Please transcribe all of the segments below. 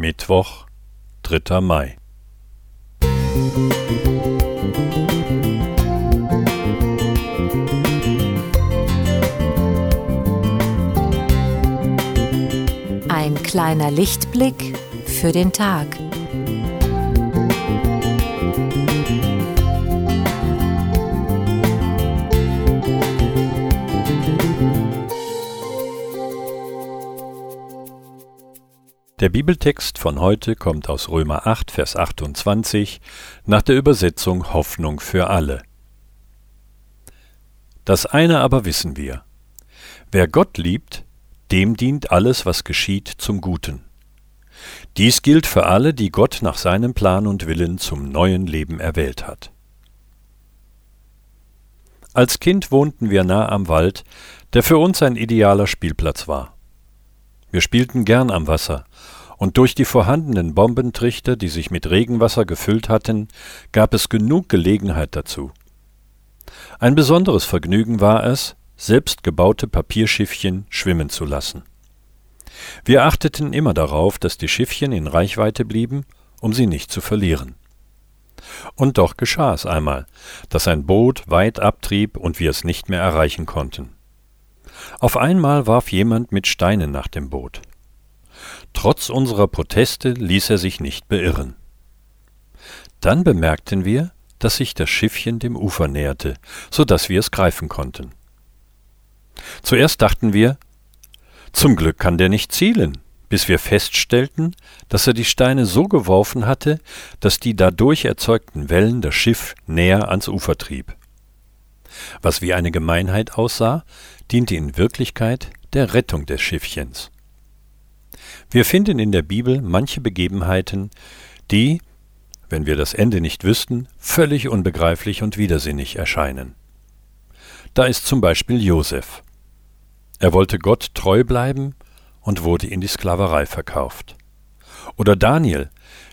Mittwoch, 3. Mai. Ein kleiner Lichtblick für den Tag. Der Bibeltext von heute kommt aus Römer 8, Vers 28 nach der Übersetzung Hoffnung für alle. Das eine aber wissen wir. Wer Gott liebt, dem dient alles, was geschieht, zum Guten. Dies gilt für alle, die Gott nach seinem Plan und Willen zum neuen Leben erwählt hat. Als Kind wohnten wir nah am Wald, der für uns ein idealer Spielplatz war. Wir spielten gern am Wasser, und durch die vorhandenen Bombentrichter, die sich mit Regenwasser gefüllt hatten, gab es genug Gelegenheit dazu. Ein besonderes Vergnügen war es, selbst gebaute Papierschiffchen schwimmen zu lassen. Wir achteten immer darauf, dass die Schiffchen in Reichweite blieben, um sie nicht zu verlieren. Und doch geschah es einmal, dass ein Boot weit abtrieb und wir es nicht mehr erreichen konnten. Auf einmal warf jemand mit Steinen nach dem Boot. Trotz unserer Proteste ließ er sich nicht beirren. Dann bemerkten wir, dass sich das Schiffchen dem Ufer näherte, so dass wir es greifen konnten. Zuerst dachten wir, zum Glück kann der nicht zielen, bis wir feststellten, dass er die Steine so geworfen hatte, dass die dadurch erzeugten Wellen das Schiff näher ans Ufer trieb. Was wie eine Gemeinheit aussah, diente in Wirklichkeit der Rettung des Schiffchens. Wir finden in der Bibel manche Begebenheiten, die, wenn wir das Ende nicht wüssten, völlig unbegreiflich und widersinnig erscheinen. Da ist zum Beispiel Josef. Er wollte Gott treu bleiben und wurde in die Sklaverei verkauft. Oder Daniel,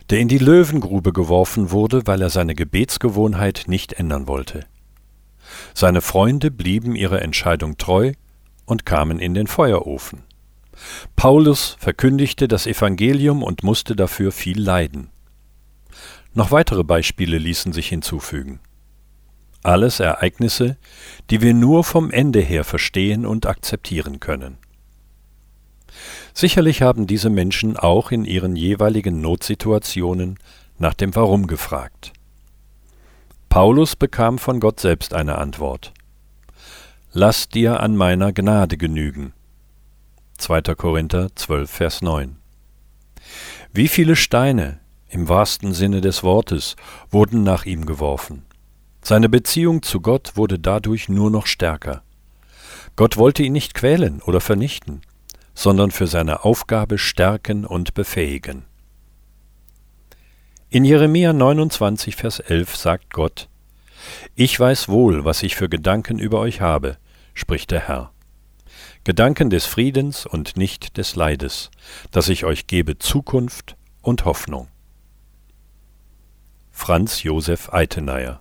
der in die Löwengrube geworfen wurde, weil er seine Gebetsgewohnheit nicht ändern wollte. Seine Freunde blieben ihrer Entscheidung treu und kamen in den Feuerofen. Paulus verkündigte das Evangelium und musste dafür viel leiden. Noch weitere Beispiele ließen sich hinzufügen. Alles Ereignisse, die wir nur vom Ende her verstehen und akzeptieren können. Sicherlich haben diese Menschen auch in ihren jeweiligen Notsituationen nach dem Warum gefragt. Paulus bekam von Gott selbst eine Antwort. Lass dir an meiner Gnade genügen. 2. Korinther 12, Vers 9. Wie viele Steine, im wahrsten Sinne des Wortes, wurden nach ihm geworfen. Seine Beziehung zu Gott wurde dadurch nur noch stärker. Gott wollte ihn nicht quälen oder vernichten, sondern für seine Aufgabe stärken und befähigen. In Jeremia 29, Vers 11 sagt Gott, Ich weiß wohl, was ich für Gedanken über euch habe, spricht der Herr. Gedanken des Friedens und nicht des Leides, dass ich euch gebe Zukunft und Hoffnung. Franz Josef Eitenayer